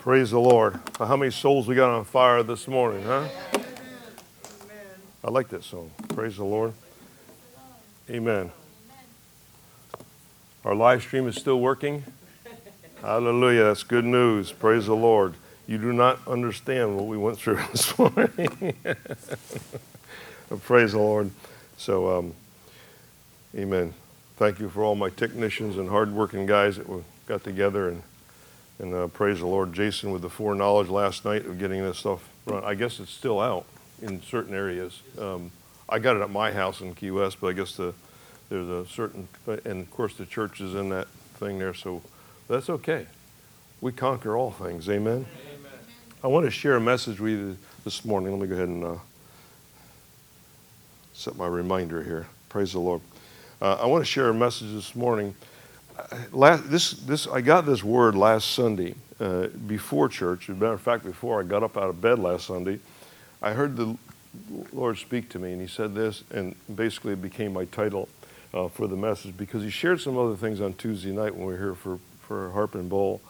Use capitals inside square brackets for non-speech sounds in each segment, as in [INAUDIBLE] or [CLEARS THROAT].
Praise the Lord. How many souls we got on fire this morning, huh? I like that song. Praise the Lord. Amen. Our live stream is still working. Hallelujah. That's good news. Praise the Lord. You do not understand what we went through [LAUGHS] this morning. [LAUGHS] Praise the Lord. So, um, amen. Thank you for all my technicians and hardworking guys that got together and and uh, praise the Lord. Jason with the foreknowledge last night of getting this stuff run. I guess it's still out in certain areas. Um, I got it at my house in Key West, but I guess the, there's a certain, and of course the church is in that thing there, so that's okay. We conquer all things. Amen. Amen. I want to share a message with you this morning. Let me go ahead and uh, set my reminder here. Praise the Lord. Uh, I want to share a message this morning last, this, this, I got this word last Sunday uh, before church. As a matter of fact, before I got up out of bed last Sunday, I heard the Lord speak to me, and He said this, and basically it became my title uh, for the message because He shared some other things on Tuesday night when we were here for, for Harp and Bowl,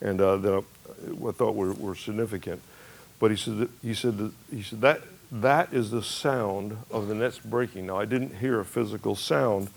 and uh, that I, I thought were, were significant. But He said, that, he said, that, he said that that is the sound of the nets breaking. Now I didn't hear a physical sound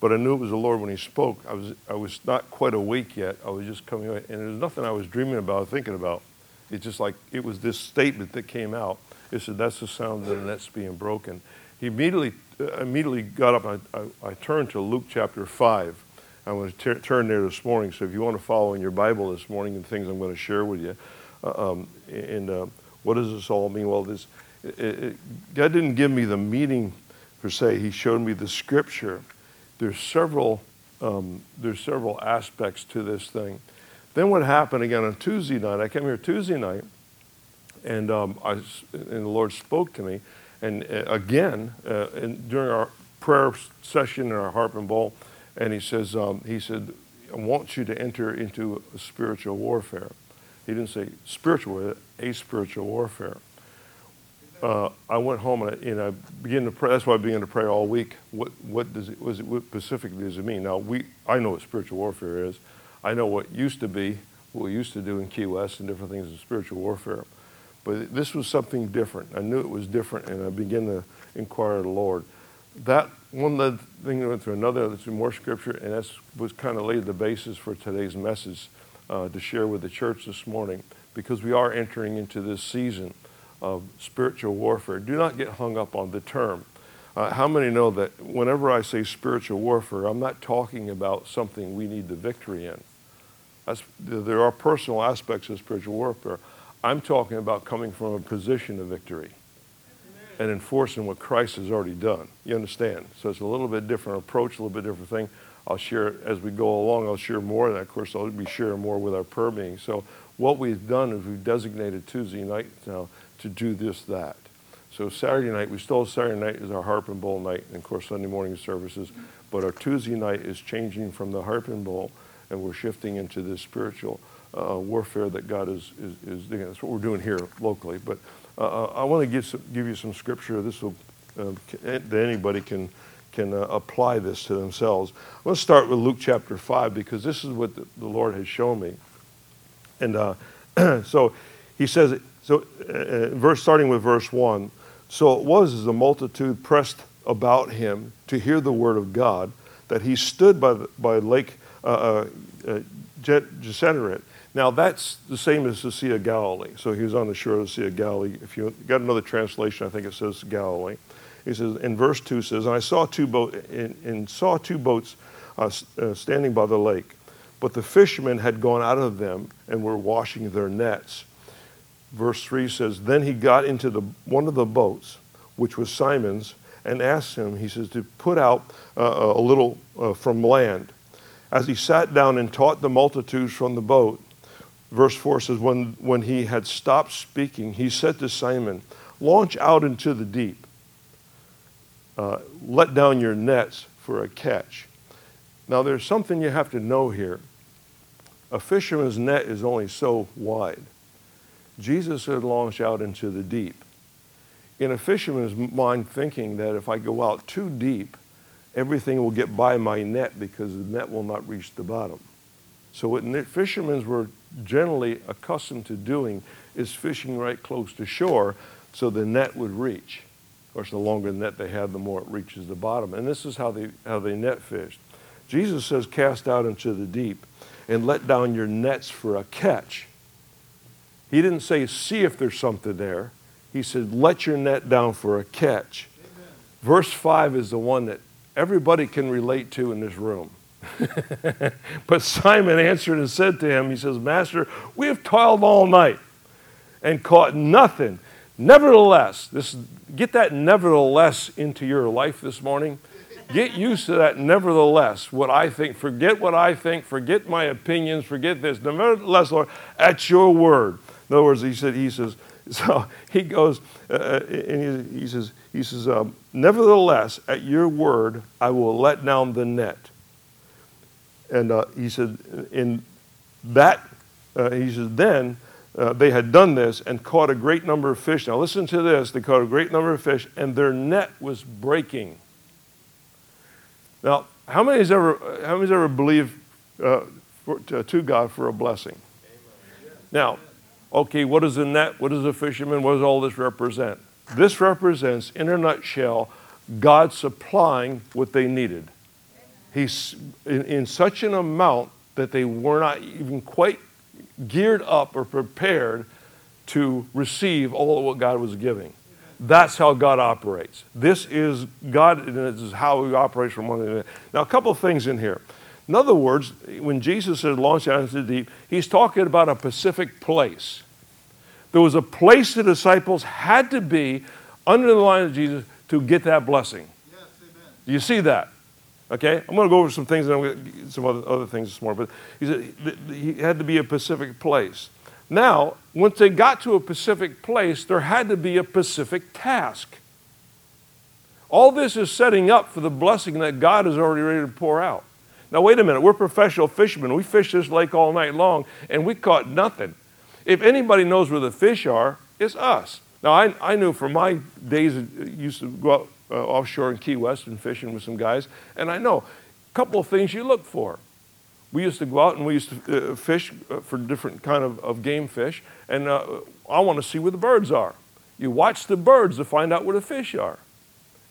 but I knew it was the Lord when He spoke. I was, I was not quite awake yet. I was just coming away. And there was nothing I was dreaming about, thinking about. It's just like it was this statement that came out. It said, That's the sound of the net's being broken. He immediately, uh, immediately got up. I, I, I, turned to Luke chapter 5. I'm going to turn there this morning. So if you want to follow in your Bible this morning and things I'm going to share with you, uh, um, and uh, what does this all mean? Well, this, it, it, God didn't give me the meaning per se. He showed me the scripture there's several, um, there's several aspects to this thing. Then what happened again on Tuesday night? I came here Tuesday night, and um, I, and the Lord spoke to me, and uh, again uh, in, during our prayer session in our harp and bowl, and He says, um, He said, I want you to enter into a spiritual warfare. He didn't say spiritual, a spiritual warfare uh, I went home and I, and I began to pray. That's why I began to pray all week. What, what does it, was it, what specifically does it mean? Now, we, I know what spiritual warfare is. I know what used to be, what we used to do in Key West and different things in spiritual warfare. But this was something different. I knew it was different, and I began to inquire of the Lord. That one led thing went through another, that's more scripture, and that was kind of laid the basis for today's message uh, to share with the church this morning, because we are entering into this season of spiritual warfare. Do not get hung up on the term. Uh, how many know that whenever I say spiritual warfare, I'm not talking about something we need the victory in? That's, there are personal aspects of spiritual warfare. I'm talking about coming from a position of victory and enforcing what Christ has already done. You understand? So it's a little bit different approach, a little bit different thing. I'll share as we go along. I'll share more, and of course, I'll be sharing more with our prayer meeting. So what we've done is we've designated Tuesday night now to do this, that. So Saturday night, we still Saturday night is our harp and bowl night, and of course Sunday morning services. But our Tuesday night is changing from the harp and bowl, and we're shifting into this spiritual uh, warfare that God is, is, is doing. That's what we're doing here locally. But uh, uh I want to give, give you some scripture. This will uh, that anybody can can uh, apply this to themselves. Let's start with Luke chapter five because this is what the, the Lord has shown me. And uh, [CLEARS THROAT] so he says so, uh, uh, verse starting with verse one. So it was as the multitude pressed about him to hear the word of God that he stood by the, by Lake uh, uh, Gennesaret. Now that's the same as the Sea of Galilee. So he was on the shore of the Sea of Galilee. If you got another translation, I think it says Galilee. He says in verse two says, "And I saw two boat and saw two boats uh, uh, standing by the lake, but the fishermen had gone out of them and were washing their nets." Verse 3 says, Then he got into the, one of the boats, which was Simon's, and asked him, he says, to put out uh, a little uh, from land. As he sat down and taught the multitudes from the boat, verse 4 says, when, when he had stopped speaking, he said to Simon, Launch out into the deep, uh, let down your nets for a catch. Now, there's something you have to know here. A fisherman's net is only so wide. Jesus had launched out into the deep. In a fisherman's mind, thinking that if I go out too deep, everything will get by my net because the net will not reach the bottom. So what fishermen were generally accustomed to doing is fishing right close to shore so the net would reach. Of course, the longer the net they had, the more it reaches the bottom. And this is how they, how they net fished. Jesus says, Cast out into the deep and let down your nets for a catch. He didn't say, See if there's something there. He said, Let your net down for a catch. Amen. Verse 5 is the one that everybody can relate to in this room. [LAUGHS] but Simon answered and said to him, He says, Master, we have toiled all night and caught nothing. Nevertheless, this, get that nevertheless into your life this morning. Get used to that nevertheless. What I think, forget what I think, forget my opinions, forget this. Nevertheless, Lord, at your word. In other words, he said, he says, [LAUGHS] so he goes, uh, uh and he, he, says, he says, um, nevertheless, at your word, I will let down the net. And uh, he said, in that, uh, he says, then uh, they had done this and caught a great number of fish. Now listen to this. They caught a great number of fish, and their net was breaking. Now, how many has ever, how many has ever believed uh, for, to, to, God for a blessing? Now, okay, what is a net? What is a fisherman? What does all this represent? This represents, in a nutshell, God supplying what they needed. He's in, in such an amount that they were not even quite geared up or prepared to receive all of what God was giving. That's how God operates. This is God, and this is how He operates from one another. Now, a couple of things in here. In other words, when Jesus said launch out into the deep, He's talking about a specific place. There was a place the disciples had to be under the line of Jesus to get that blessing. Yes, Do you see that? Okay, I'm going to go over some things and I'm going to get some other, other things this morning. But he said he had to be a specific place. Now, once they got to a specific place, there had to be a specific task. All this is setting up for the blessing that God is already ready to pour out. Now, wait a minute. We're professional fishermen. We fished this lake all night long and we caught nothing. If anybody knows where the fish are, it's us. Now, I, I knew from my days, used to go out uh, offshore in Key West and fishing with some guys, and I know a couple of things you look for. We used to go out and we used to uh, fish uh, for different kind of, of game fish, and uh, I want to see where the birds are. You watch the birds to find out where the fish are,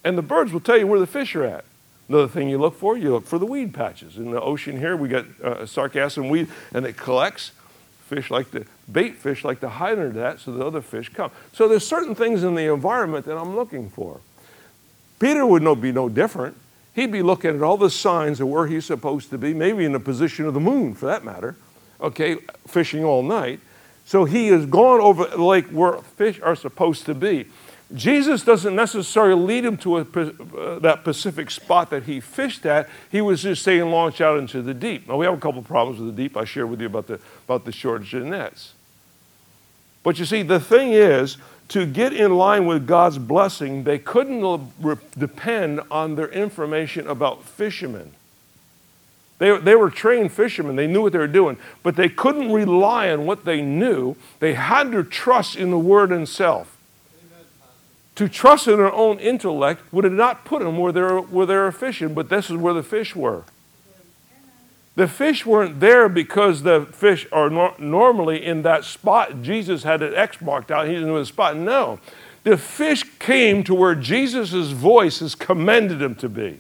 and the birds will tell you where the fish are at. Another thing you look for, you look for the weed patches. In the ocean here, we got uh, sargassum weed, and it collects. Fish like to bait fish like to hide under that, so the other fish come. So there's certain things in the environment that I'm looking for. Peter would no, be no different. He'd be looking at all the signs of where he's supposed to be, maybe in the position of the moon for that matter, okay, fishing all night. So he has gone over the lake where fish are supposed to be. Jesus doesn't necessarily lead him to a, uh, that Pacific spot that he fished at. He was just saying launch out into the deep. Now, we have a couple problems with the deep. I shared with you about the, about the shortage of nets. But you see, the thing is, to get in line with God's blessing, they couldn't depend on their information about fishermen. They, they were trained fishermen, they knew what they were doing, but they couldn't rely on what they knew. They had to trust in the Word itself. To trust in their own intellect would have not put them where they were, where they fishing, but this is where the fish were. The fish weren't there because the fish are nor- normally in that spot. Jesus had an X marked out. He didn't know the spot. No. The fish came to where Jesus' voice has commended him to be.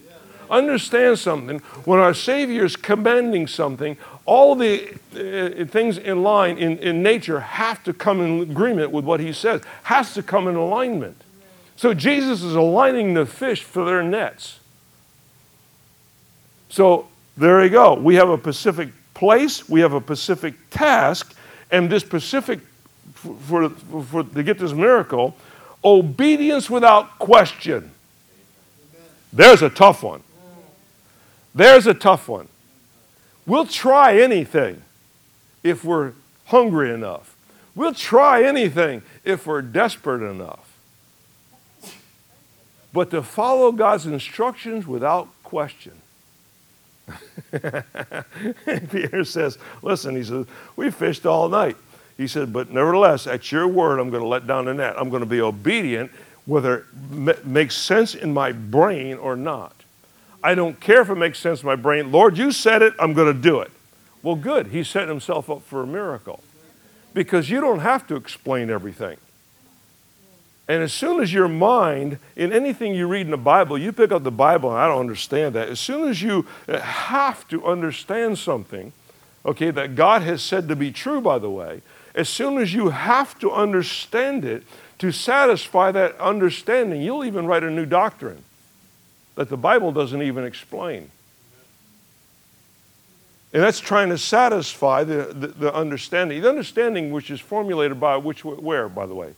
Understand something. When our Savior is commending something, all the uh, things in line in, in nature have to come in agreement with what he says, has to come in alignment. So Jesus is aligning the fish for their nets. So there you go. We have a Pacific place, we have a Pacific task, and this Pacific, for, for, for to get this miracle, obedience without question. There's a tough one. There's a tough one. We'll try anything if we're hungry enough. We'll try anything if we're desperate enough. But to follow God's instructions without question [LAUGHS] Peter says, Listen, he says, We fished all night. He said, But nevertheless, at your word, I'm going to let down the net. I'm going to be obedient, whether it makes sense in my brain or not. I don't care if it makes sense in my brain. Lord, you said it, I'm going to do it. Well, good. He's setting himself up for a miracle because you don't have to explain everything. And as soon as your mind, in anything you read in the Bible, you pick up the Bible and I don't understand that. As soon as you uh, have to understand something, okay, that God has said to be true, by the way, as soon as you have to understand it to satisfy that understanding, you'll even write a new doctrine that the Bible doesn't even explain. And that's trying to satisfy the, the, the, understanding. The understanding which is formulated by which, where, by the way?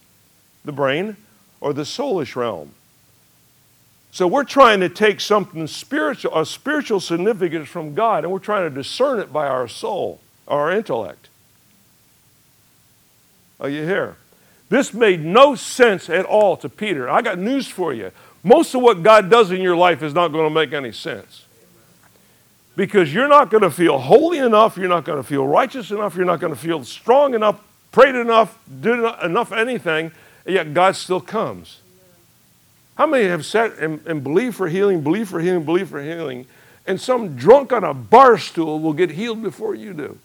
The brain, or the soulish realm. So we're trying to take something spiritual, a spiritual significance from God, and we're trying to discern it by our soul, our intellect. Are you here? This made no sense at all to Peter. I got news for you. Most of what God does in your life is not going to make any sense. Because you're not going to feel holy enough, you're not going to feel righteous enough, you're not going to feel strong enough, prayed enough, did enough anything yet God still comes. How many have sat and, and believed for healing, believe for healing, believe for healing, and some drunk on a bar stool will get healed before you do?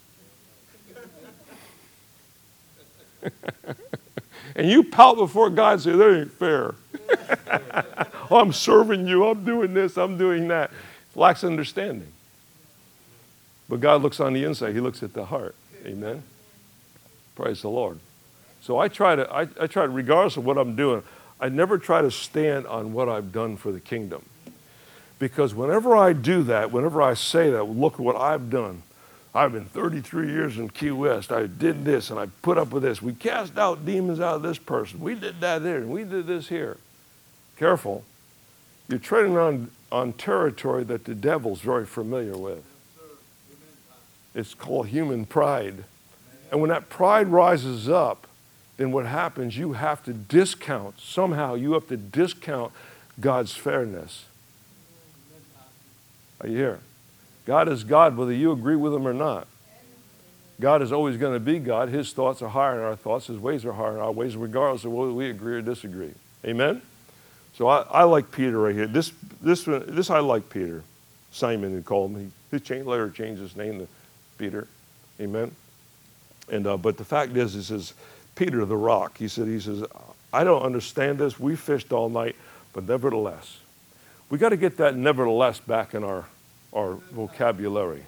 [LAUGHS] and you pout before God and say, That ain't fair. oh, [LAUGHS] I'm serving you, I'm doing this, I'm doing that. Lacks understanding. But God looks on the inside, He looks at the heart. Amen. Praise the Lord. So I try to, I, I try to, regardless of what I'm doing, I never try to stand on what I've done for the kingdom. Because whenever I do that, whenever I say that, look at what I've done. I've been 33 years in Key West. I did this and I put up with this. We cast out demons out of this person. We did that there and we did this here. Careful. You're treading on, on territory that the devil's very familiar with. It's called human pride. And when that pride rises up, then what happens, you have to discount, somehow you have to discount God's fairness. Are you here? God is God whether you agree with him or not. God is always going to be God. His thoughts are higher than our thoughts. His ways are higher than our ways, regardless of whether we agree or disagree. Amen? So I, I like Peter right here. This, this, this I like Peter. Simon, he called him. He, he later changed his name to Peter. Amen? And, uh, but the fact is, he says, Peter the rock. He said, he says, I don't understand this. We fished all night, but nevertheless. We got to get that nevertheless back in our, our vocabulary.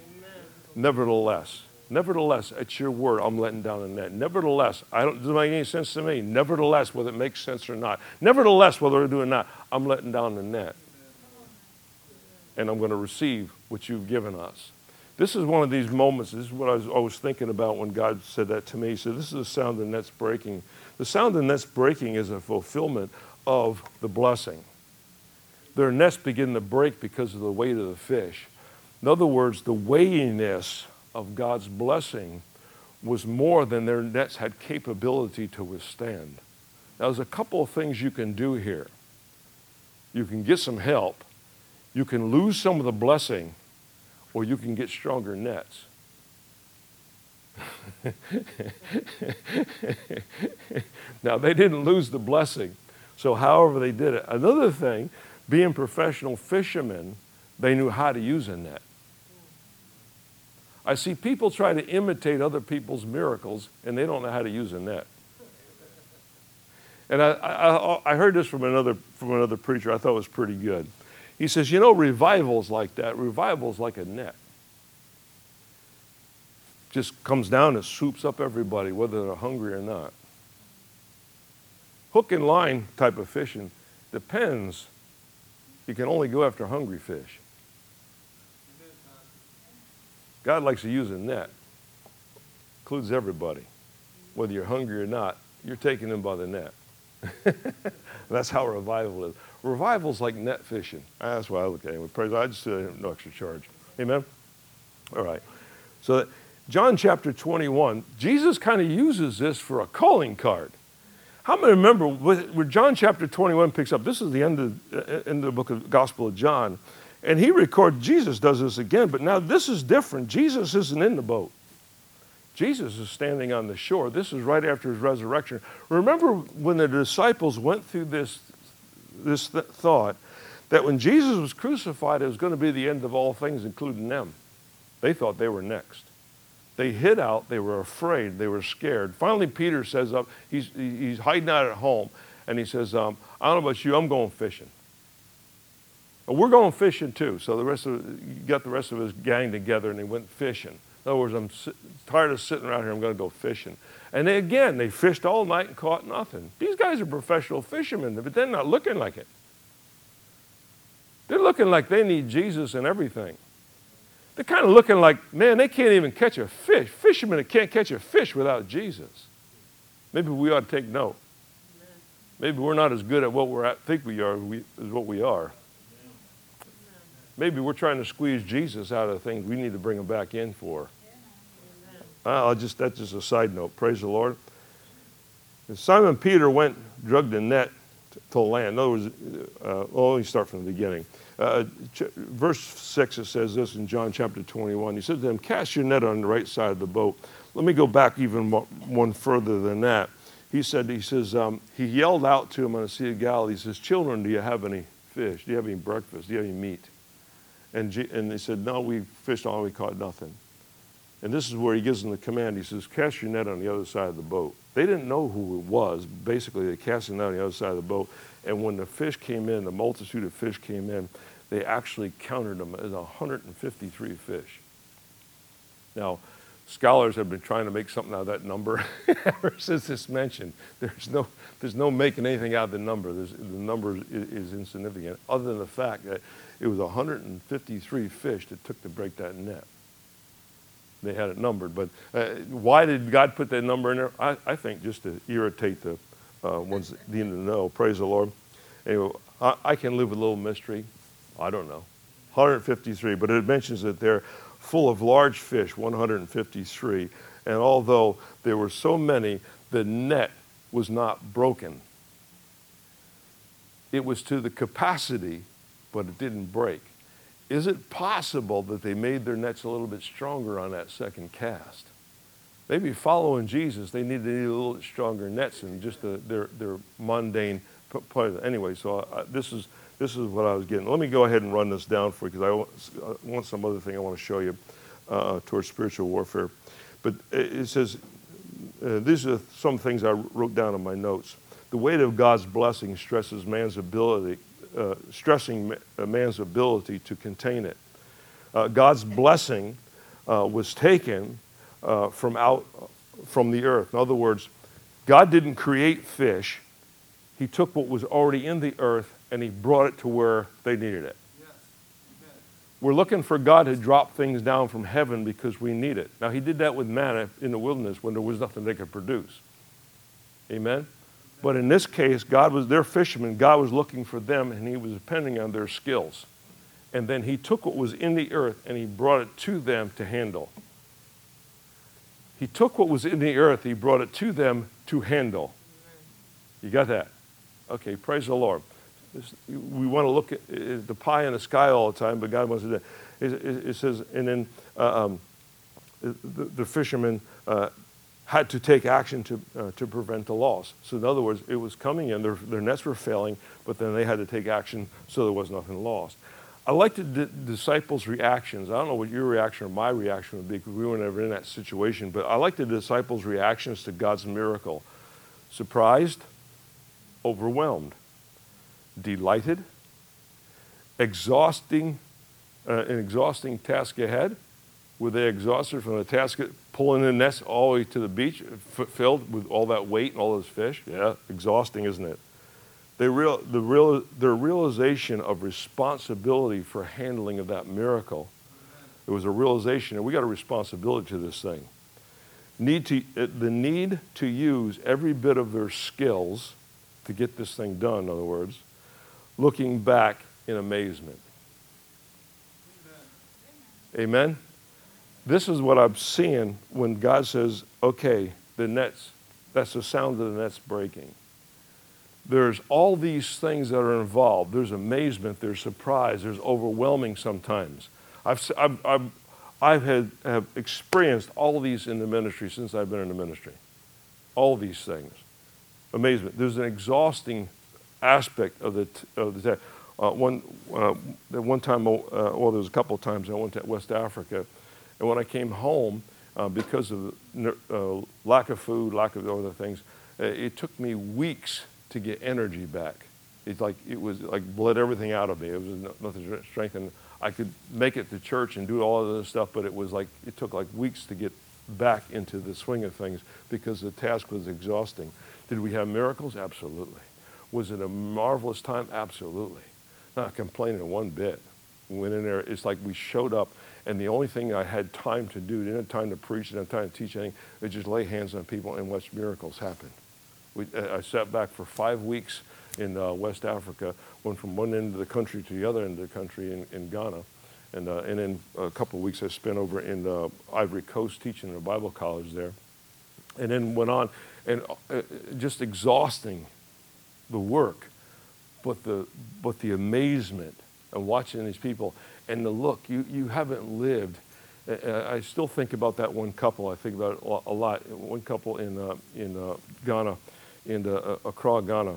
Nevertheless. Nevertheless, at your word, I'm letting down the net. Nevertheless, I don't, doesn't make any sense to me. Nevertheless, whether it makes sense or not. Nevertheless, whether we're doing that, I'm letting down the net. And I'm going to receive what you've given us. This is one of these moments. This is what I was always thinking about when God said that to me. Said, This is the sound of nets breaking. The sound of nets breaking is a fulfillment of the blessing. Their nets begin to break because of the weight of the fish. In other words, the weightiness of God's blessing was more than their nets had capability to withstand. Now, there's a couple of things you can do here. You can get some help, you can lose some of the blessing or you can get stronger nets. [LAUGHS] now, they didn't lose the blessing. So, however, they did it. Another thing, being professional fishermen, they knew how to use a net. I see people try to imitate other people's miracles, and they don't know how to use a net. And I, I, I heard this from another, from another preacher. I thought it was pretty good. He says, you know, revival's like that. Revival's like a net. Just comes down and swoops up everybody, whether they're hungry or not. Hook and line type of fishing depends. You can only go after hungry fish. God likes to use a net. Includes everybody. Whether you're hungry or not, you're taking them by the net. [LAUGHS] That's how revival is. Revival's like net fishing. That's why I look at it. Praise I just uh, no extra charge. Amen? All right. So John chapter 21, Jesus kind of uses this for a calling card. How many remember where John chapter 21 picks up? This is the end of, uh, end of the book of Gospel of John. And he records, Jesus does this again, but now this is different. Jesus isn't in the boat. Jesus is standing on the shore. This is right after his resurrection. Remember when the disciples went through this this th- thought that when Jesus was crucified, it was going to be the end of all things, including them. They thought they were next. They hid out. They were afraid. They were scared. Finally, Peter says up, he's, he's hiding out at home, and he says, um, I don't know about you, I'm going fishing. we're going fishing too. So the rest of got the rest of his gang together, and they went fishing. In other words, I'm tired of sitting around here. I'm going to go fishing. And they, again, they fished all night and caught nothing. These guys are professional fishermen, but they're not looking like it. They're looking like they need Jesus and everything. They're kind of looking like, man, they can't even catch a fish. Fishermen that can't catch a fish without Jesus. Maybe we ought to take note. Maybe we're not as good at what we think we are as what we are. Maybe we're trying to squeeze Jesus out of things we need to bring him back in for. I'll just that's just a side note. Praise the Lord. And Simon Peter went, drugged a net to land. In other words, uh, well, let me start from the beginning. Uh, ch- verse 6, it says this in John chapter 21. He said to them, Cast your net on the right side of the boat. Let me go back even one further than that. He said, He says, um, He yelled out to him on the Sea of Galilee, He says, Children, do you have any fish? Do you have any breakfast? Do you have any meat? And, G- and they said, No, we fished all, we caught nothing. And this is where he gives them the command. He says, Cast your net on the other side of the boat. They didn't know who it was. Basically, they cast it on the other side of the boat. And when the fish came in, the multitude of fish came in, they actually counted them as 153 fish. Now, scholars have been trying to make something out of that number [LAUGHS] ever since it's mentioned. There's no, there's no making anything out of the number. There's, the number is, is insignificant, other than the fact that it was 153 fish that took to break that net they had it numbered. But uh, why did God put that number in there? I, I think just to irritate the uh, ones that need to know. Praise the Lord. Anyway, I, I, can live with a little mystery. I don't know. 153, but it mentions that they're full of large fish, 153. And although there were so many, the net was not broken. It was to the capacity, but it didn't break. Is it possible that they made their nets a little bit stronger on that second cast? Maybe following Jesus, they needed, a little bit stronger nets than just the, their, their mundane part. Anyway, so I, this, is, this is what I was getting. Let me go ahead and run this down for you because I want, I want some other thing I want to show you uh, towards spiritual warfare. But it says, uh, these are some things I wrote down in my notes. The weight of God's blessing stresses man's ability uh, stressing a man's ability to contain it. Uh, God's blessing uh, was taken uh, from out from the earth. In other words, God didn't create fish. He took what was already in the earth and he brought it to where they needed it. We're looking for God to drop things down from heaven because we need it. Now, He did that with manna in the wilderness when there was nothing they could produce. Amen? But in this case, God was their fishermen. God was looking for them, and He was depending on their skills. And then He took what was in the earth and He brought it to them to handle. He took what was in the earth, He brought it to them to handle. You got that? Okay, praise the Lord. We want to look at the pie in the sky all the time, but God wants to do it. It says, and then uh, um, the, the fishermen uh, had to take action to, uh, to prevent the loss. So, in other words, it was coming in, their, their nets were failing, but then they had to take action so there was nothing lost. I like the d- disciples' reactions. I don't know what your reaction or my reaction would be because we were never in that situation, but I like the disciples' reactions to God's miracle surprised, overwhelmed, delighted, exhausting, uh, an exhausting task ahead. Were they exhausted from the task of pulling the nets all the way to the beach, filled with all that weight and all those fish. Yeah, exhausting, isn't it? They real, the real, their realization of responsibility for handling of that miracle. It was a realization, and we got a responsibility to this thing. Need to, uh, the need to use every bit of their skills to get this thing done, in other words, looking back in amazement. Amen? Amen? This is what I'm seeing when God says, okay, the nets, that's the sound of the nets breaking. There's all these things that are involved. There's amazement, there's surprise, there's overwhelming sometimes. I've, I've, I've, I've had, have experienced all these in the ministry since I've been in the ministry. All these things. Amazement. There's an exhausting aspect of the, of the uh, one, uh, one time, uh, well, there was a couple of times I went to West Africa and when I came home, uh, because of uh, lack of food, lack of other things. Uh, it took me weeks to get energy back. It's like it was like bled everything out of me. It was nothing strength, and I could make it to church and do all of this stuff, but it was like it took like weeks to get back into the swing of things because the task was exhausting. Did we have miracles? Absolutely. Was it a marvelous time? Absolutely. Not complaining one bit. Went in there, it's like we showed up, and the only thing I had time to do, didn't have time to preach, didn't have time to teach anything, was just lay hands on people and watch miracles happen. We, uh, I sat back for five weeks in uh, West Africa, went from one end of the country to the other end of the country in, in Ghana. And, uh, and then a couple of weeks I spent over in uh, Ivory Coast teaching in a Bible college there. And then went on, and uh, just exhausting the work, but the, but the amazement of watching these people and the look. You, you haven't lived. I still think about that one couple. I think about it a lot. One couple in, uh, in uh, Ghana, in uh, Accra, Ghana,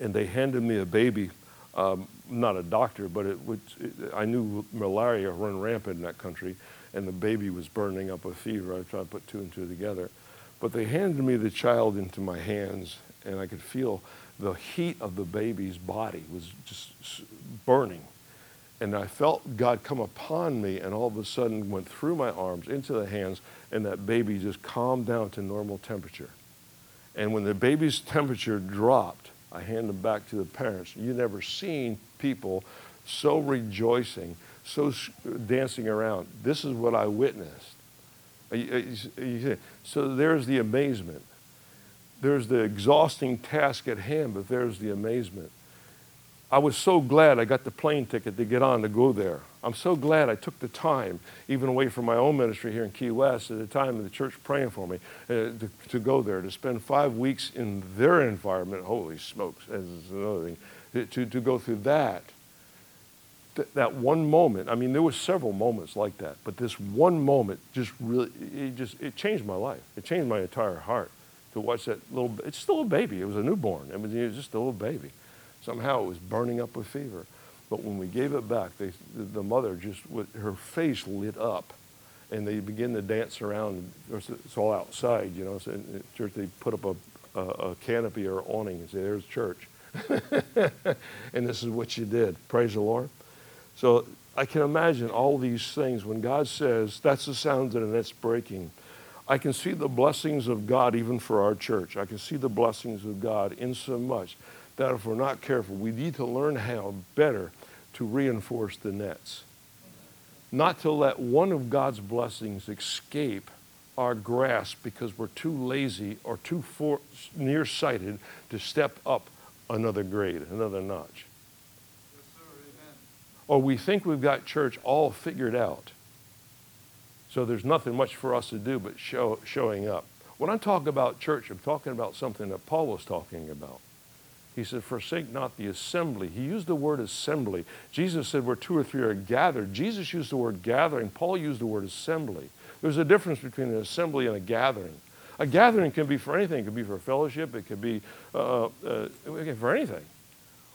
and they handed me a baby. Um, not a doctor, but it, it, I knew malaria run rampant in that country, and the baby was burning up with fever. I tried to put two and two together. But they handed me the child into my hands, and I could feel the heat of the baby's body was just burning. And I felt God come upon me, and all of a sudden went through my arms into the hands, and that baby just calmed down to normal temperature. And when the baby's temperature dropped, I hand them back to the parents. You never seen people so rejoicing, so dancing around. This is what I witnessed. Uh, uh, uh, so there's the amazement. There's the exhausting task at hand, but there's the amazement. I was so glad I got the plane ticket to get on to go there. I'm so glad I took the time, even away from my own ministry here in Key West, at the time of the church praying for me, uh, to, to, go there, to spend five weeks in their environment. Holy smokes, as another thing, to, to go through that. Th- that one moment, I mean, there were several moments like that, but this one moment just really, it just, it changed my life. It changed my entire heart to watch that little, it's still a baby. It was a newborn. It was, it was just a little baby. Somehow it was burning up with fever. But when we gave it back, they, the mother just, her face lit up. And they begin to dance around. It's all outside, you know. So in church, they put up a, a, a canopy or awning and say, there's church. [LAUGHS] and this is what you did. Praise the Lord. So I can imagine all these things when God says, that's the sound that it's breaking. I can see the blessings of God even for our church. I can see the blessings of God in so much that if we're not careful, we need to learn how better to reinforce the nets. Not to let one of God's blessings escape our grasp because we're too lazy or too for, nearsighted to step up another grade, another notch. Yes, sir, or we think we've got church all figured out. So there's nothing much for us to do but show, showing up. When I talk about church, I'm talking about something that Paul was talking about. He said, Forsake not the assembly. He used the word assembly. Jesus said, Where two or three are gathered. Jesus used the word gathering. Paul used the word assembly. There's a difference between an assembly and a gathering. A gathering can be for anything. It could be for fellowship. It could be uh, uh, for anything.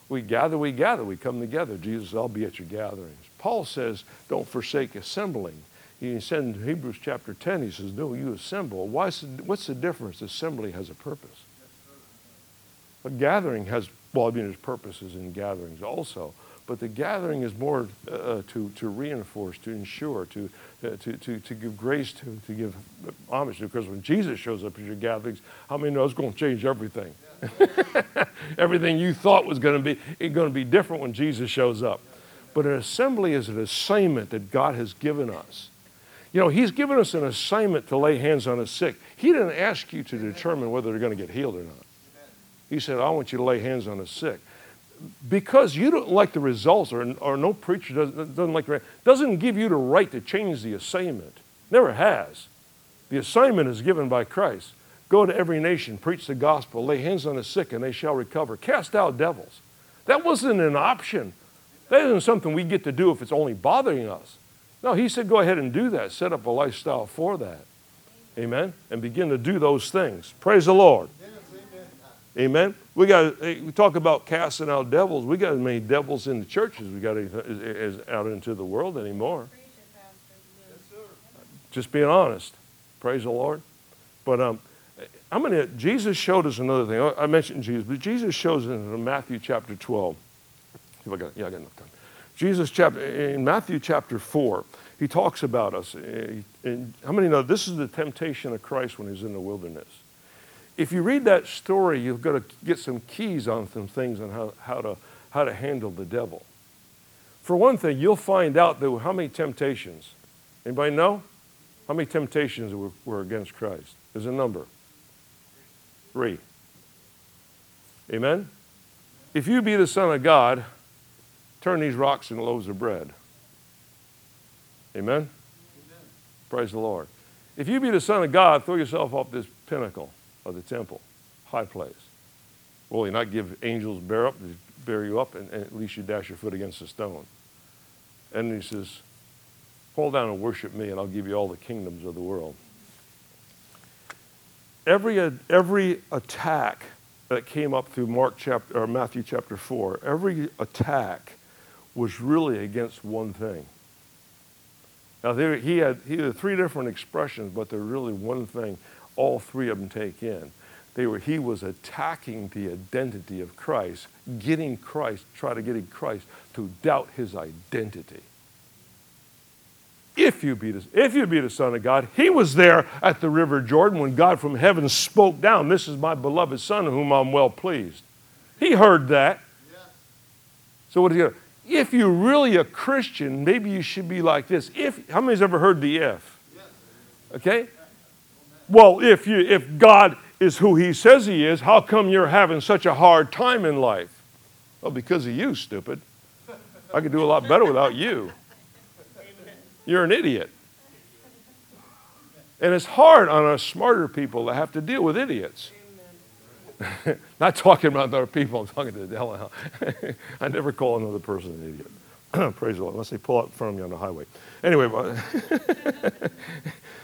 We gather, we gather, we come together. Jesus said, I'll be at your gatherings. Paul says, don't forsake assembling. He said in Hebrews chapter 10, he says, no, you assemble. Why, what's the difference? Assembly has a purpose. A gathering has, well, I mean, there's purposes in gatherings also, but the gathering is more uh, uh, to, to reinforce, to ensure, to, uh, to, to, to give grace to, to give homage to. Because when Jesus shows up at your gatherings, how many know it's going to change everything? [LAUGHS] everything you thought was going to be, it's going to be different when Jesus shows up. But an assembly is an assignment that God has given us. You know, He's given us an assignment to lay hands on the sick. He didn't ask you to determine whether they're going to get healed or not. He said, I want you to lay hands on the sick. Because you don't like the results, or, or no preacher doesn't, doesn't like the doesn't give you the right to change the assignment. Never has. The assignment is given by Christ. Go to every nation, preach the gospel, lay hands on the sick, and they shall recover. Cast out devils. That wasn't an option. That isn't something we get to do if it's only bothering us. No, he said, go ahead and do that. Set up a lifestyle for that. Amen? And begin to do those things. Praise the Lord. Amen. We got eh, we talk about casting out devils. We got as many devils in the churches we got as, eh, eh, out into the world anymore. Just being honest. Praise the Lord. But um, I'm to, Jesus showed us another thing. I mentioned Jesus, but Jesus shows us in Matthew chapter 12. If I got, yeah, I got enough time. Jesus, chapter, in Matthew chapter 4, he talks about us. And how many know this is the temptation of Christ when he's in the wilderness? If you read that story, you've got to get some keys on some things on how, how, to, how to handle the devil. For one thing, you'll find out that how many temptations? Anybody know? How many temptations were, were against Christ? There's a number. Three. Amen? If you be the Son of God, turn these rocks into loaves of bread. Amen? Amen? Praise the Lord. If you be the Son of God, throw yourself off this pinnacle of the temple, high place. Will he not give angels bear up, bear you up, and, and at least you dash your foot against a stone? And he says, Fall down and worship me, and I'll give you all the kingdoms of the world. Every, uh, every attack that came up through Mark chapter, or Matthew chapter 4, every attack was really against one thing. Now, there, he, had, he had three different expressions, but they're really one thing all three of them take in. They were, he was attacking the identity of Christ, getting Christ, try to get Christ to doubt his identity if you be the, if you be the Son of God. He was there at the River Jordan when God from heaven spoke down, This is my beloved Son, whom I'm well pleased. He heard that. So what is he going If you're really a Christian, maybe you should be like this. If how many's ever heard the if? Okay? Well, if you if God is who he says he is, how come you're having such a hard time in life? Well, because of you, stupid. I could do a lot better without you you're an idiot. And it's hard on us smarter people to have to deal with idiots. [LAUGHS] Not talking about other people, I'm talking to the devil. [LAUGHS] I never call another person an idiot. [CLEARS THROAT] Praise the Lord, unless they pull out in front of me on the highway. Anyway, [LAUGHS]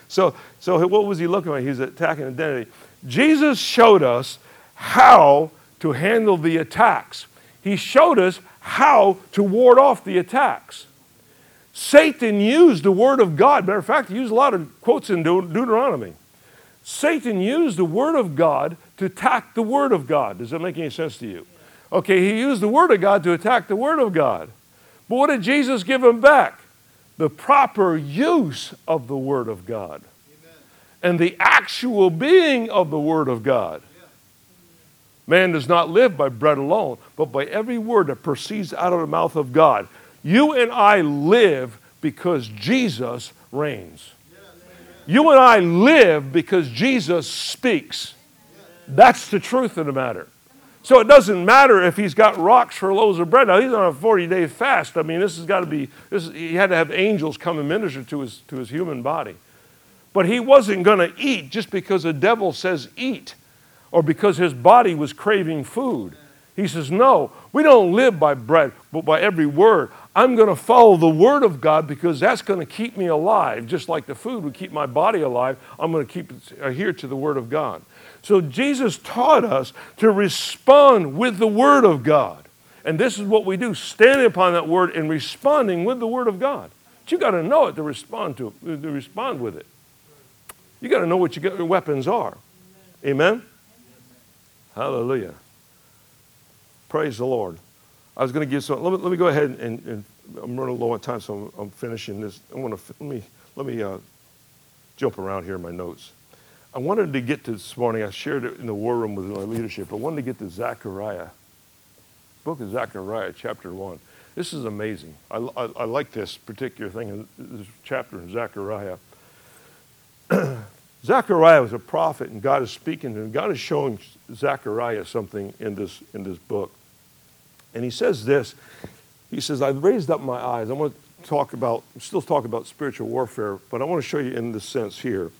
so, so what was he looking at? He's attacking identity. Jesus showed us how to handle the attacks. He showed us how to ward off the attacks. Satan used the Word of God. Matter of fact, he used a lot of quotes in De- Deuteronomy. Satan used the Word of God to attack the Word of God. Does that make any sense to you? Okay, he used the Word of God to attack the Word of God. But what did Jesus give him back? The proper use of the Word of God Amen. and the actual being of the Word of God. Man does not live by bread alone, but by every word that proceeds out of the mouth of God. You and I live because Jesus reigns. You and I live because Jesus speaks. That's the truth of the matter. So it doesn't matter if he's got rocks for loaves of bread. Now he's on a 40 day fast. I mean, this has got to be, this, he had to have angels come and minister to his, to his human body. But he wasn't going to eat just because the devil says eat or because his body was craving food. He says, No, we don't live by bread, but by every word. I'm going to follow the Word of God because that's going to keep me alive. Just like the food would keep my body alive, I'm going to keep adhere to the Word of God. So Jesus taught us to respond with the Word of God. And this is what we do standing upon that Word and responding with the Word of God. But you got to know it to respond to it, to respond with it. You got to know what your weapons are. Amen? Hallelujah. Praise the Lord. I was going to give some. Let me, let me go ahead and, and, I'm running low on time, so I'm, I'm finishing this. I want to let me let me uh, jump around here in my notes. I wanted to get to this morning. I shared it in the war room with my leadership. I wanted to get to Zechariah, book of Zechariah, chapter one. This is amazing. I, I, I like this particular thing in this chapter in Zechariah. [CLEARS THROAT] Zechariah was a prophet, and God is speaking to him. God is showing Zechariah something in this in this book. And he says this He says, I've raised up my eyes. I want to talk about, still talk about spiritual warfare, but I want to show you in this sense here.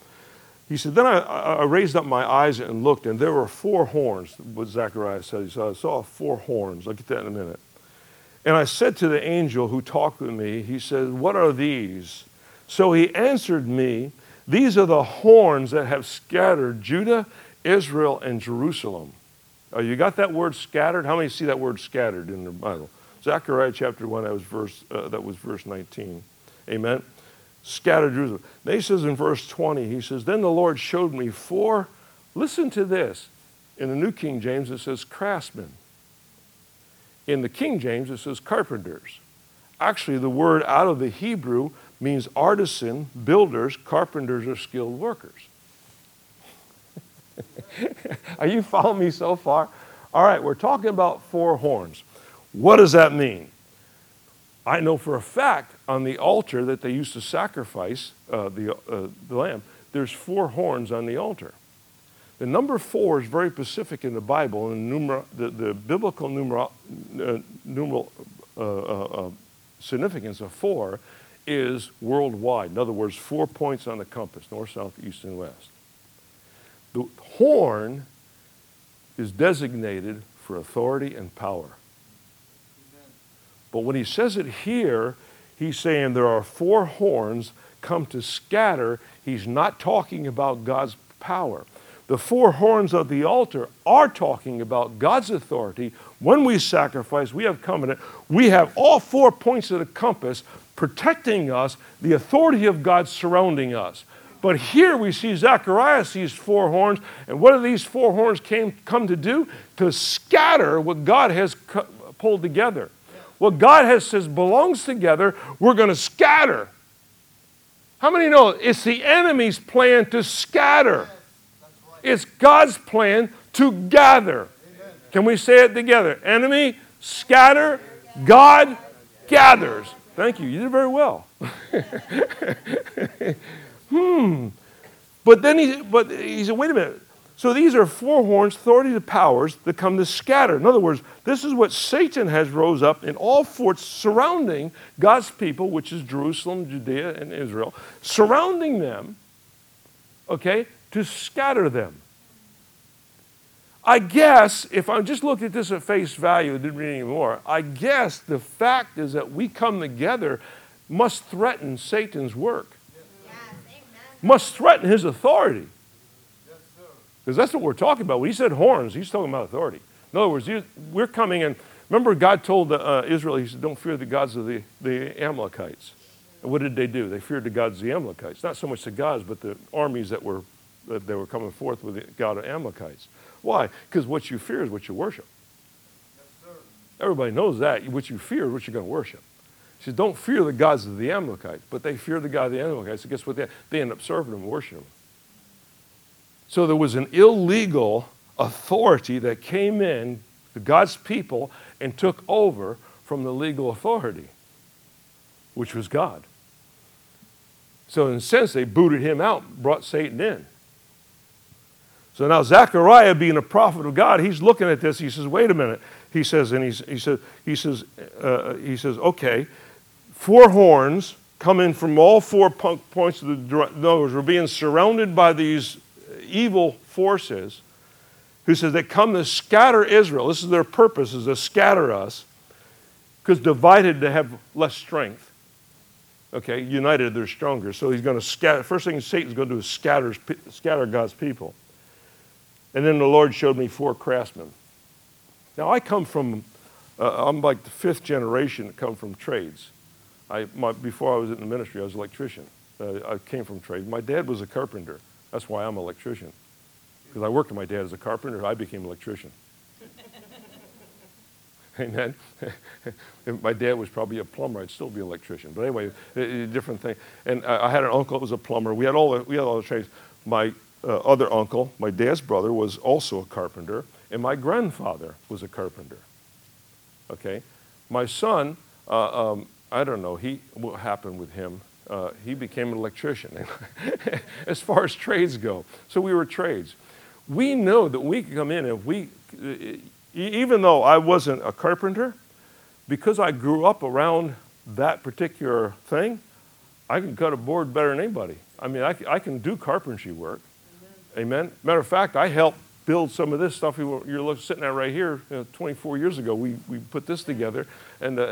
He said, Then I, I raised up my eyes and looked, and there were four horns, what Zechariah said. He said, I saw four horns. I'll get that in a minute. And I said to the angel who talked with me, He said, What are these? So he answered me, These are the horns that have scattered Judah, Israel, and Jerusalem. Oh, you got that word scattered? How many see that word scattered in the Bible? Zechariah chapter 1, that was verse, uh, that was verse 19. Amen. Scattered Jerusalem. Then he says in verse 20, he says, Then the Lord showed me four, listen to this. In the New King James, it says craftsmen. In the King James, it says carpenters. Actually, the word out of the Hebrew means artisan, builders, carpenters, or skilled workers. [LAUGHS] Are you following me so far? All right, we're talking about four horns. What does that mean? I know for a fact on the altar that they used to sacrifice uh, the, uh, the lamb, there's four horns on the altar. The number four is very specific in the Bible, and numer- the, the biblical numeral, uh, numeral uh, uh, uh, significance of four is worldwide. In other words, four points on the compass north, south, east, and west. The horn is designated for authority and power. But when he says it here, he's saying there are four horns come to scatter. He's not talking about God's power. The four horns of the altar are talking about God's authority. When we sacrifice, we have covenant. We have all four points of the compass protecting us, the authority of God surrounding us. But here we see Zechariah sees four horns, and what do these four horns came, come to do? To scatter what God has pulled together. What God has says belongs together, we're going to scatter. How many know it's the enemy's plan to scatter? It's God's plan to gather. Can we say it together? Enemy, scatter, God gathers. Thank you. You did very well. [LAUGHS] hmm. But then he, but he said, wait a minute. So these are four horns, authority to powers that come to scatter. In other words, this is what Satan has rose up in all forts surrounding God's people, which is Jerusalem, Judea, and Israel, surrounding them, okay, to scatter them. I guess, if I just looked at this at face value didn't read any more, I guess the fact is that we come together must threaten Satan's work, must threaten his authority. Because that's what we're talking about. When he said horns, he's talking about authority. In other words, we're coming in. Remember, God told uh, Israel, He said, Don't fear the gods of the, the Amalekites. And what did they do? They feared the gods of the Amalekites. Not so much the gods, but the armies that were, that they were coming forth with the God of Amalekites. Why? Because what you fear is what you worship. Yes, Everybody knows that. What you fear is what you're going to worship. He says, Don't fear the gods of the Amalekites, but they fear the God of the Amalekites. So guess what? They, they end up serving and worshiping them. So there was an illegal authority that came in to God's people and took over from the legal authority, which was God. So, in a sense, they booted him out, brought Satan in. So now Zechariah, being a prophet of God, he's looking at this. He says, "Wait a minute." He says, and he's, he says, he says, uh, he says, "Okay, four horns come in from all four points of the nose. We're being surrounded by these evil forces who says they come to scatter Israel. This is their purpose, is to scatter us, because divided they have less strength. Okay, united they're stronger. So he's going to scatter. First thing Satan's going to do is scatter, scatter God's people. And then the Lord showed me four craftsmen. Now I come from, uh, I'm like the fifth generation to come from trades. I, my, before I was in the ministry, I was an electrician. Uh, I came from trade. My dad was a carpenter. That's why I'm an electrician. Because I worked with my dad as a carpenter, I became an electrician. [LAUGHS] Amen. if [LAUGHS] my dad was probably a plumber, I'd still be an electrician. But anyway, a, a different thing. And I, I, had an uncle that was a plumber. We had all the, we had all the trades. My uh, other uncle, my dad's brother, was also a carpenter, and my grandfather was a carpenter. Okay, my son, uh, um, I don't know. He what happened with him? uh, he became an electrician [LAUGHS] as far as trades go. So we were trades. We know that we can come in if we, even though I wasn't a carpenter, because I grew up around that particular thing, I can cut a board better than anybody. I mean, I, I can do carpentry work. Amen. Amen. Matter of fact, I helped build some of this stuff you're sitting at right here. You know, 24 years ago, we, we put this together, and, uh,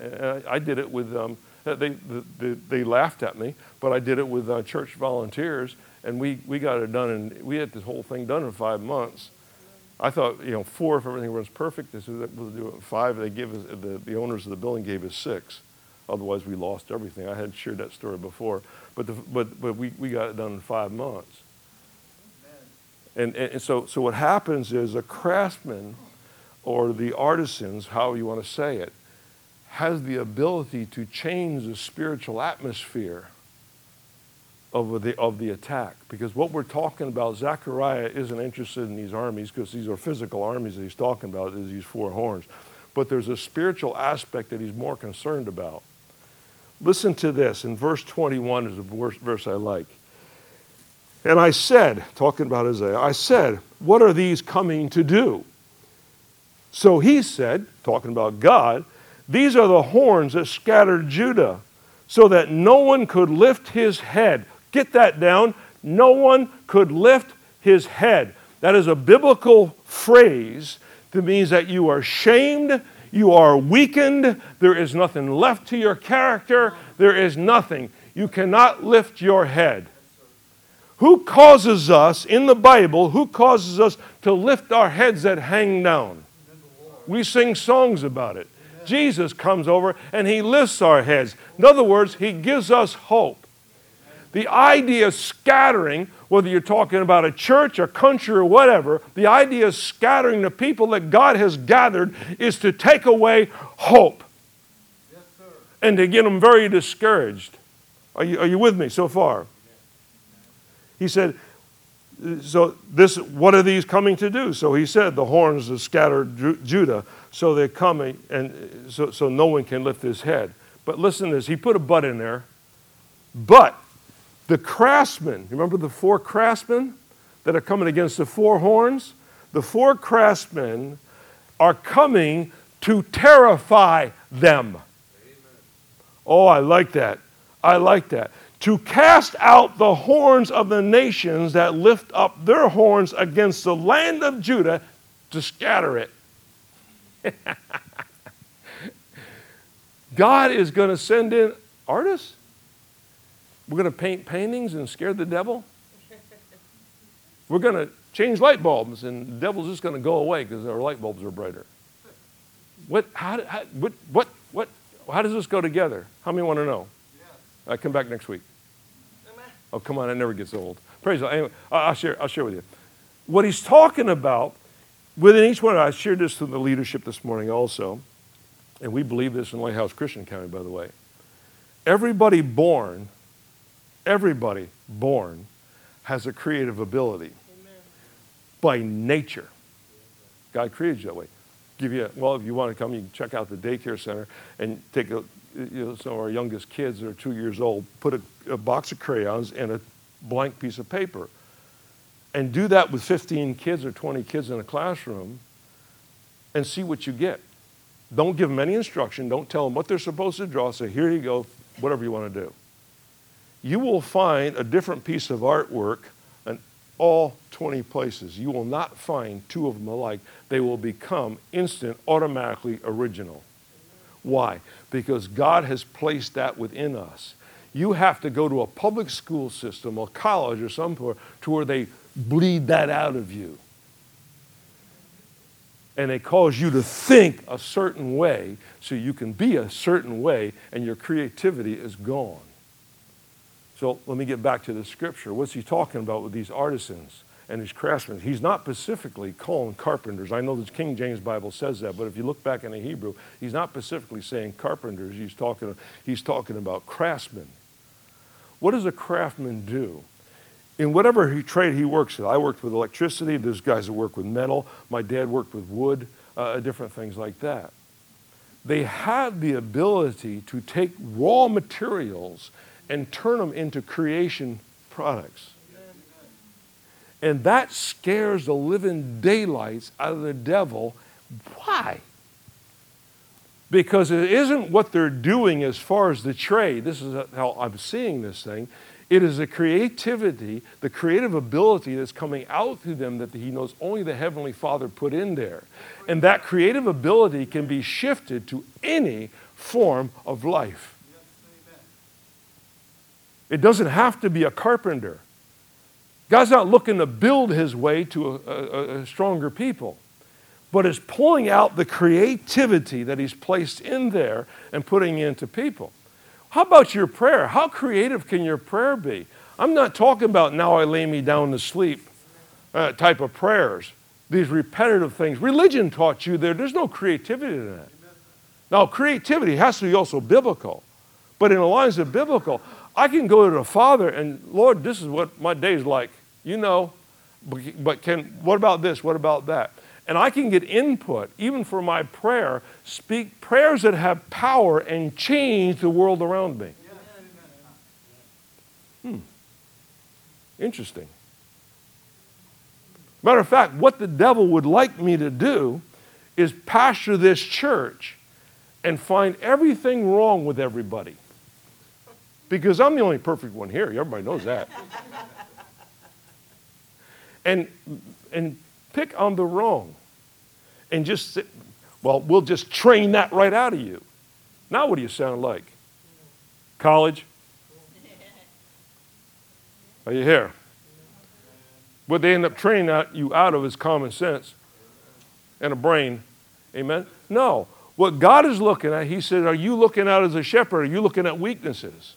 and I did it with um, they, they, they laughed at me, but I did it with uh, church volunteers, and we, we got it done, and we had this whole thing done in five months. I thought, you know, four if everything runs perfect. This we'll do it five. They give us, the, the owners of the building gave us six. Otherwise, we lost everything. I hadn't shared that story before, but, the, but, but we, we got it done in five months. And, and, so, so what happens is a craftsman or the artisans, however you want to say it, has the ability to change the spiritual atmosphere of the, of the attack. Because what we're talking about, Zechariah isn't interested in these armies because these are physical armies that he's talking about, is these four horns. But there's a spiritual aspect that he's more concerned about. Listen to this. In verse 21 is a verse I like. And I said, talking about Isaiah, I said, What are these coming to do? So he said, talking about God, These are the horns that scattered Judah, so that no one could lift his head. Get that down. No one could lift his head. That is a biblical phrase that means that you are shamed, you are weakened, there is nothing left to your character, there is nothing. You cannot lift your head. Who causes us, in the Bible, who causes us to lift our heads that hang down? We sing songs about it. Jesus comes over and he lifts our heads. In other words, he gives us hope. The idea of scattering, whether you're talking about a church, a country, or whatever, the idea of scattering the people that God has gathered is to take away hope yes, and to get them very discouraged. Are you, are you with me so far? He said, so this what are these coming to do? So he said the horns of scattered judah so they're coming and so, so no one can lift his head. But listen to this he put a but in there. But the craftsmen remember the four craftsmen that are coming against the four horns? The four craftsmen are coming to terrify them. Oh i like that. I like that to cast out the horns of the nations that lift up their horns against the land of Judah to scatter it. [LAUGHS] God is going to send in artists. We're going to paint paintings and scare the devil. We're going to change light bulbs, and the devil's just going to go away because our light bulbs are brighter. What, how, how, what, what, what, how does this go together? How many want to know? I come back next week. Oh, come on, it never gets old. Praise God. Anyway, I'll share, I'll share with you. What he's talking about within each one, I shared this to the leadership this morning also, and we believe this in Lighthouse Christian County, by the way. Everybody born, everybody born has a creative ability Amen. by nature. God created you that way. Give you, a, well, if you want to come, you can check out the daycare center and take a, you know, of our youngest kids that are two years old, put a, a box of crayons and a blank piece of paper. And do that with 15 kids or 20 kids in a classroom and see what you get. Don't give them any instruction. Don't tell them what they're supposed to draw. Say, here you go, whatever you want to do. You will find a different piece of artwork in all 20 places. You will not find two of them alike. They will become instant, automatically original. Why? Because God has placed that within us. You have to go to a public school system or college or somewhere to where they bleed that out of you. And they cause you to think a certain way so you can be a certain way and your creativity is gone. So let me get back to the scripture. What's he talking about with these artisans? And his craftsmen. He's not specifically calling carpenters. I know the King James Bible says that, but if you look back in the Hebrew, he's not specifically saying carpenters. He's talking, he's talking about craftsmen. What does a craftsman do? In whatever he, trade he works in, I worked with electricity. There's guys that work with metal. My dad worked with wood, uh, different things like that. They have the ability to take raw materials and turn them into creation products. And that scares the living daylights out of the devil. Why? Because it isn't what they're doing as far as the trade. This is how I'm seeing this thing. It is the creativity, the creative ability that's coming out through them that he knows only the Heavenly Father put in there. And that creative ability can be shifted to any form of life. It doesn't have to be a carpenter. God's not looking to build his way to a, a, a stronger people. but is pulling out the creativity that He's placed in there and putting into people. How about your prayer? How creative can your prayer be? I'm not talking about now I lay me down to sleep uh, type of prayers, these repetitive things. Religion taught you there, there's no creativity in that. Now, creativity has to be also biblical, but in the lines of biblical, I can go to the Father and, Lord, this is what my day's like. You know, but can, what about this? What about that? And I can get input, even for my prayer, speak prayers that have power and change the world around me. Hmm. Interesting. Matter of fact, what the devil would like me to do is pastor this church and find everything wrong with everybody. Because I'm the only perfect one here. Everybody knows that. [LAUGHS] and, and pick on the wrong. And just, sit, well, we'll just train that right out of you. Now, what do you sound like? College? [LAUGHS] Are you here? What they end up training you out of is common sense and a brain. Amen? No. What God is looking at, He said, Are you looking out as a shepherd? Are you looking at weaknesses?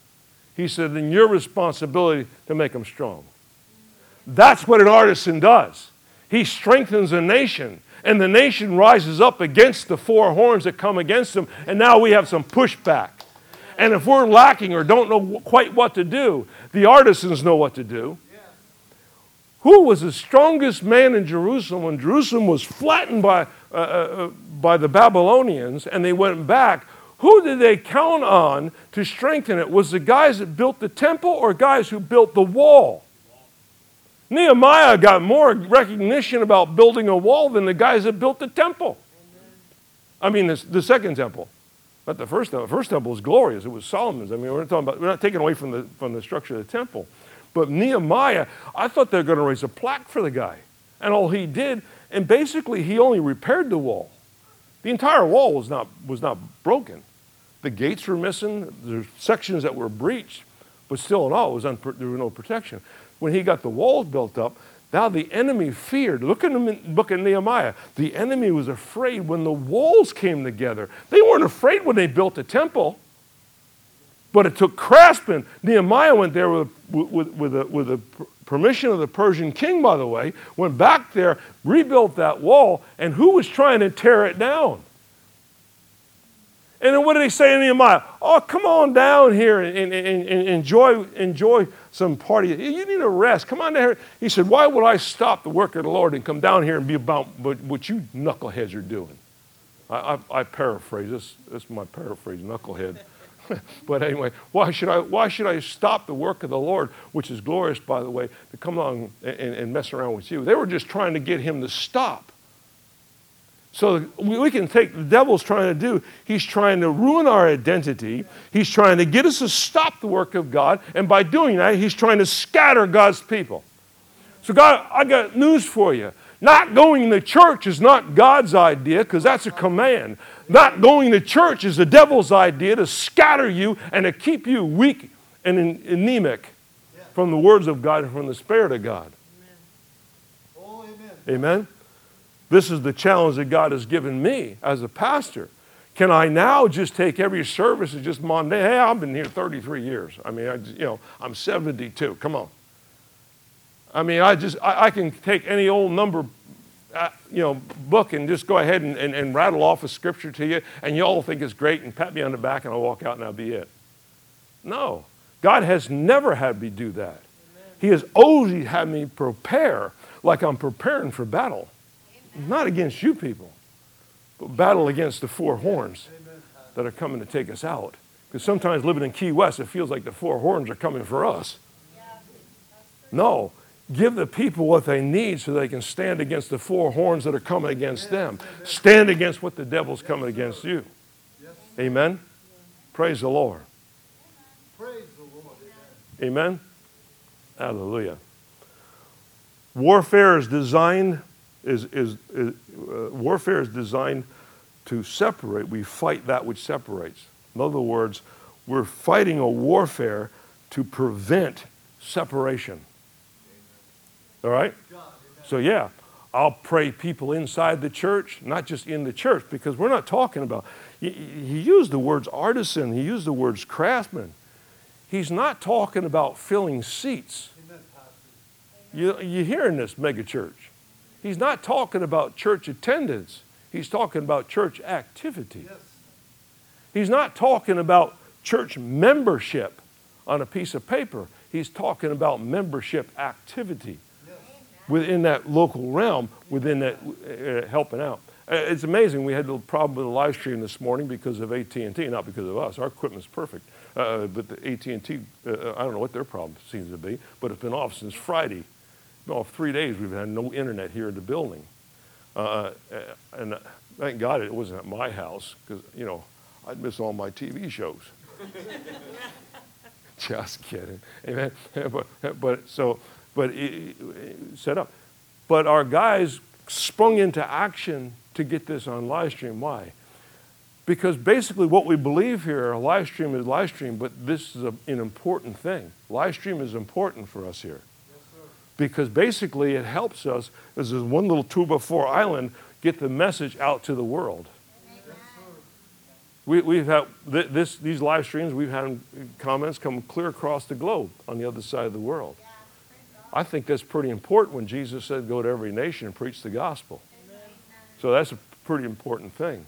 He said, Then your responsibility to make them strong. That's what an artisan does. He strengthens a nation, and the nation rises up against the four horns that come against them, and now we have some pushback. And if we're lacking or don't know quite what to do, the artisans know what to do. Who was the strongest man in Jerusalem when Jerusalem was flattened by, uh, uh, uh, by the Babylonians and they went back? Who did they count on to strengthen it? Was the guys that built the temple or guys who built the wall? Nehemiah got more recognition about building a wall than the guys that built the temple. I mean, the, the second temple, not the first temple. The first temple was glorious. It was Solomon's. I mean, we're not talking about, we're not taking away from the, from the structure of the temple. But Nehemiah, I thought they were going to raise a plaque for the guy. And all he did, and basically he only repaired the wall. The entire wall was not, was not broken. The gates were missing, there's sections that were breached, but still in all, it was there was no protection. When he got the walls built up, now the enemy feared. Look in the book of Nehemiah. The enemy was afraid when the walls came together. They weren't afraid when they built the temple. But it took craftsmen. Nehemiah went there with, with, with, a, with the permission of the Persian king, by the way, went back there, rebuilt that wall, and who was trying to tear it down? And then what did he say to Nehemiah? Oh, come on down here and, and, and, and, enjoy, enjoy some party. You need a rest. Come on down here. He said, Why would I stop the work of the Lord and come down here and be about what you knuckleheads are doing? I, I, I paraphrase. This, this is my paraphrase, knucklehead. [LAUGHS] but anyway, why should, I, why should I stop the work of the Lord, which is glorious, by the way, to come along and, and mess around with you? They were just trying to get him to stop. So we can take the devil's trying to do, he's trying to ruin our identity. He's trying to get us to stop the work of God. And by doing that, he's trying to scatter God's people. So, God, I got news for you. Not going to church is not God's idea because that's a command. Not going to church is the devil's idea to scatter you and to keep you weak and anemic from the words of God and from the Spirit of God. Amen. Oh, amen. amen. This is the challenge that God has given me as a pastor. Can I now just take every service and just Monday? Hey, I've been here 33 years. I mean, I, you know, I'm 72. Come on. I mean, I just I, I can take any old number uh, you know, book and just go ahead and, and, and, rattle off a scripture to you, and you all think it's great and pat me on the back, and I'll walk out and I'll be it. No. God has never had me do that. Amen. He has always had me prepare like I'm preparing for battle. Not against you people, but battle against the four horns that are coming to take us out. Because sometimes living in Key West, it feels like the four horns are coming for us. No, Give the people what they need so they can stand against the four horns that are coming against them. Stand against what the devil's coming against you. Amen? Praise the Lord. Praise the Lord. Amen? Hallelujah. Warfare is designed is, is, is uh, warfare is designed to separate. We fight that which separates. In other words, we're fighting a warfare to prevent separation. All right? So, yeah, I'll pray people inside the church, not just in the church, because we're not talking about, he, he used the words artisan, he used the words craftsman. He's not talking about filling seats. You, you hear in this mega church. He's not talking about church attendance. He's talking about church activity. He's not talking about church membership on a piece of paper. He's talking about membership activity within that local realm, within that uh, helping out. Uh, it's amazing. We had a little problem with the live stream this morning because of AT&T, not because of us. Our equipment's perfect, uh, but the AT&T, uh, I don't know what their problem seems to be, but it's been off since Friday. No, three days we've had no internet here in the building, uh, uh, and thank God it wasn't at my house because you know I'd miss all my TV shows. [LAUGHS] Just kidding, amen. [LAUGHS] but, but so but it, set up. But our guys sprung into action to get this on live stream. Why? Because basically, what we believe here, live stream is live stream, but this is a, an important thing. Live stream is important for us here. Because basically, it helps us, as this one little 2 by 4 island, get the message out to the world. We, we've had this, these live streams, we've had comments come clear across the globe on the other side of the world. I think that's pretty important when Jesus said, Go to every nation and preach the gospel. So that's a pretty important thing.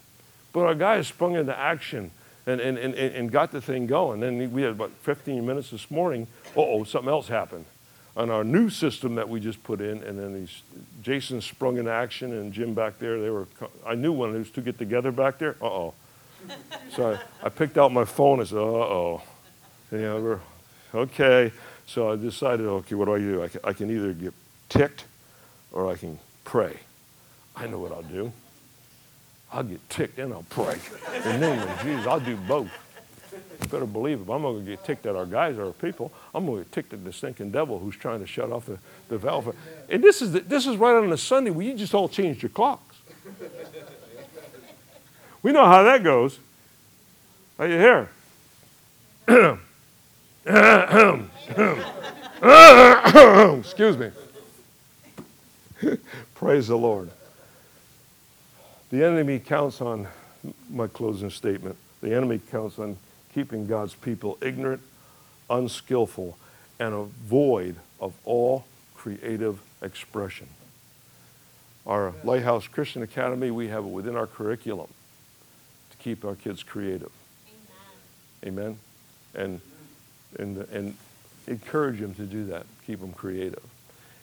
But our guy sprung into action and, and, and, and got the thing going. Then we had about 15 minutes this morning. oh, something else happened on our new system that we just put in. And then these, Jason sprung into action and Jim back there. They were, I knew when those two get together back there. Uh oh. [LAUGHS] so I, I, picked out my phone and said, uh oh. You know, we're okay. So I decided, okay, what do I do? I can, I can either get ticked or I can pray. I know what I'll do. I'll get ticked and I'll pray. In the name of Jesus, I'll do both. Better believe it. I'm going to get ticked at our guys, our people. I'm going to get ticked at the stinking devil who's trying to shut off the, the valve. And this is, the, this is right on a Sunday where you just all changed your clocks. We know how that goes. Are you here? [COUGHS] Excuse me. [LAUGHS] Praise the Lord. The enemy counts on my closing statement. The enemy counts on keeping God's people ignorant, unskillful, and a void of all creative expression. Our Lighthouse Christian Academy, we have it within our curriculum to keep our kids creative. Amen. Amen. And and, and encourage them to do that, keep them creative.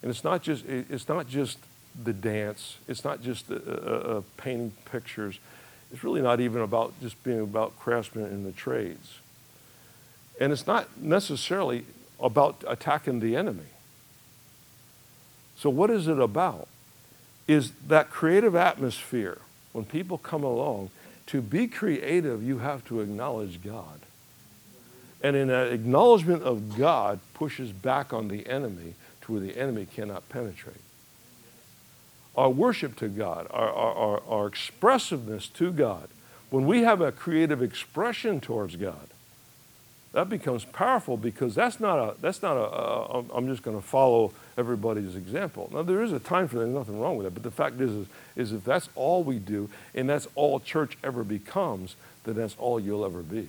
And it's not just, it's not just the dance, it's not just uh, uh, painting pictures. It's really not even about just being about craftsmen in the trades. And it's not necessarily about attacking the enemy. So, what is it about? Is that creative atmosphere, when people come along, to be creative, you have to acknowledge God. And in that acknowledgement of God pushes back on the enemy to where the enemy cannot penetrate. Our worship to God, our, our, our, expressiveness to God, when we have a creative expression towards God, that becomes powerful because that's not a, that's not a, a I'm just going to follow everybody's example. Now, there is a time for that, there's nothing wrong with that, but the fact is, is, is if that's all we do and that's all church ever becomes, then that's all you'll ever be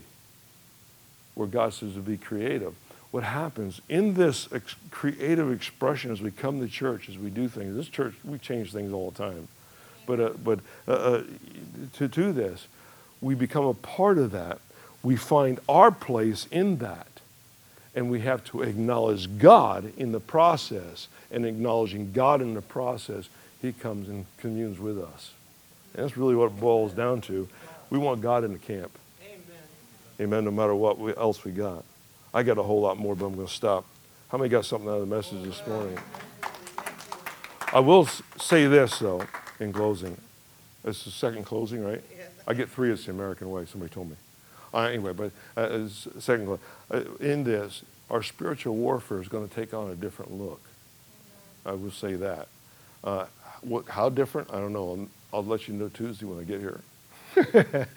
where God says to be creative. What happens in this ex- creative expression as we come to church, as we do things, this church, we change things all the time. But, uh, but uh, uh, to do this, we become a part of that. We find our place in that. And we have to acknowledge God in the process. And acknowledging God in the process, He comes and communes with us. And that's really what it boils down to. We want God in the camp. Amen, Amen, no matter what we, else we got. I got a whole lot more, but I'm going to stop. How many got something out of the message this morning? I will say this, though, in closing. It's the second closing, right? I get three. It's the American way. Somebody told me. Uh, anyway, but uh, second, uh, in this, our spiritual warfare is going to take on a different look. I will say that. Uh, what, how different? I don't know. I'll, I'll let you know Tuesday when I get here. [LAUGHS]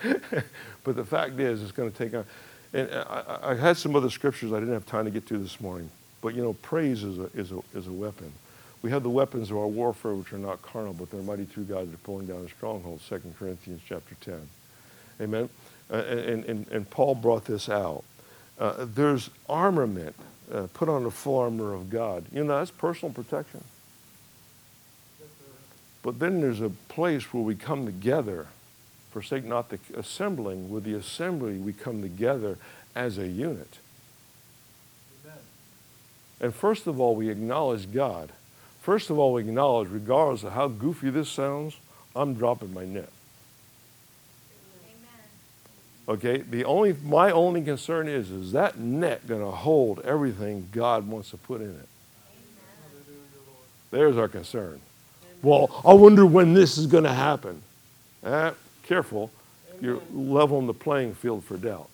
but the fact is, it's going to take on. And I, I, had some other scriptures I didn't have time to get to this morning. But you know, praise is a, is a, is a weapon. We have the weapons of our warfare, which are not carnal, but they're mighty through God that are pulling down strongholds, 2 Corinthians chapter 10. Amen? Uh, and, and, and Paul brought this out. Uh, there's armament uh, put on the full armor of God. You know, that's personal protection. But then there's a place where we come together, forsake not the assembling. With the assembly, we come together as a unit. Amen. And first of all, we acknowledge God. First of all, we acknowledge, regardless of how goofy this sounds, I'm dropping my net. Okay, the only my only concern is is that net going to hold everything God wants to put in it. There's our concern. Well, I wonder when this is going to happen. Eh, careful, you're leveling the playing field for doubt.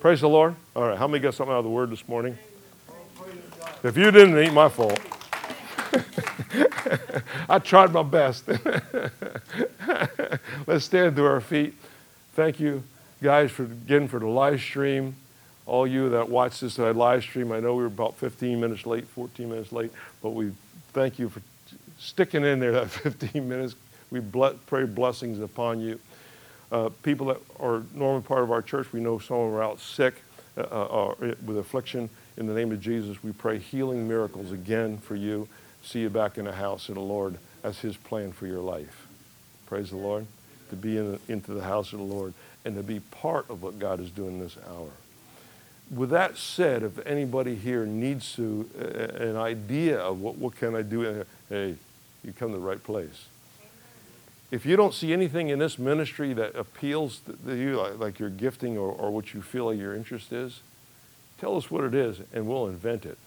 Praise the Lord. All right, how many got something out of the Word this morning? If you didn't, it ain't my fault. [LAUGHS] I tried my best. [LAUGHS] Let's stand to our feet. Thank you, guys, for again for the live stream. All you that watch this live stream, I know we were about 15 minutes late, 14 minutes late, but we thank you for sticking in there that [LAUGHS] 15 minutes. We ble- pray blessings upon you. Uh, people that are normally part of our church, we know some are out sick uh, uh, with affliction. In the name of Jesus, we pray healing miracles again for you. See you back in the house of the Lord. That's His plan for your life. Praise the Lord to be in, into the house of the Lord and to be part of what God is doing this hour. With that said, if anybody here needs to, uh, an idea of what, what can I do, hey, you come to the right place. If you don't see anything in this ministry that appeals to you, like, like your gifting or, or what you feel like your interest is, tell us what it is and we'll invent it.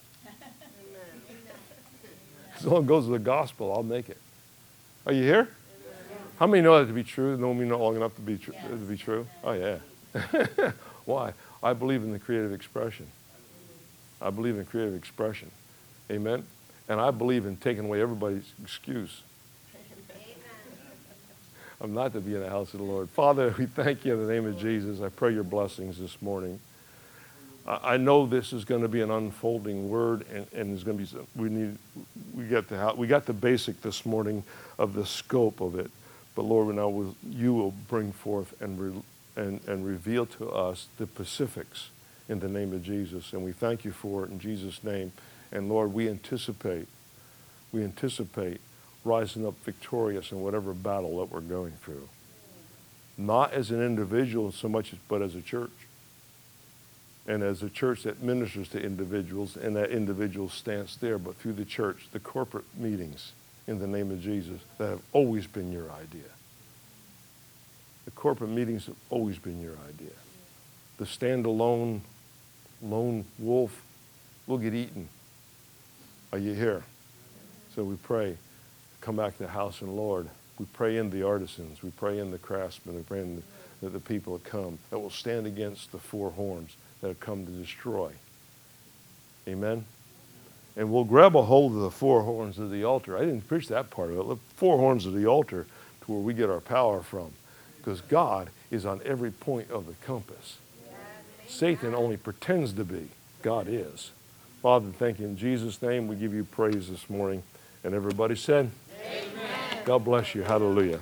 As long as it goes to the gospel, I'll make it. Are you here? How many know that to be true? Know me not long enough to be, tr- to be true? Oh, yeah. [LAUGHS] Why? I believe in the creative expression. I believe in creative expression. Amen? And I believe in taking away everybody's excuse. I'm not to be in the house of the Lord. Father, we thank you in the name of Jesus. I pray your blessings this morning. I know this is going to be an unfolding word, and, and there's going to be some, we need we got the we got the basic this morning of the scope of it. But Lord, now you will bring forth and, re, and, and reveal to us the Pacifics in the name of Jesus. And we thank you for it in Jesus' name. And Lord, we anticipate, we anticipate rising up victorious in whatever battle that we're going through. Not as an individual so much, as, but as a church. And as a church that ministers to individuals, and that individual stance there, but through the church, the corporate meetings in the name of Jesus that have always been your idea. The corporate meetings have always been your idea. The standalone lone wolf will get eaten. Are you here? So we pray, come back to the house and Lord. We pray in the artisans. We pray in the craftsmen. We pray in the, the people that come that will stand against the four horns that have come to destroy. Amen and we'll grab a hold of the four horns of the altar. I didn't preach that part of it. The four horns of the altar to where we get our power from. Because God is on every point of the compass. Satan only pretends to be. God is. Father, thank you in Jesus' name. We give you praise this morning. And everybody said, God bless you. Hallelujah.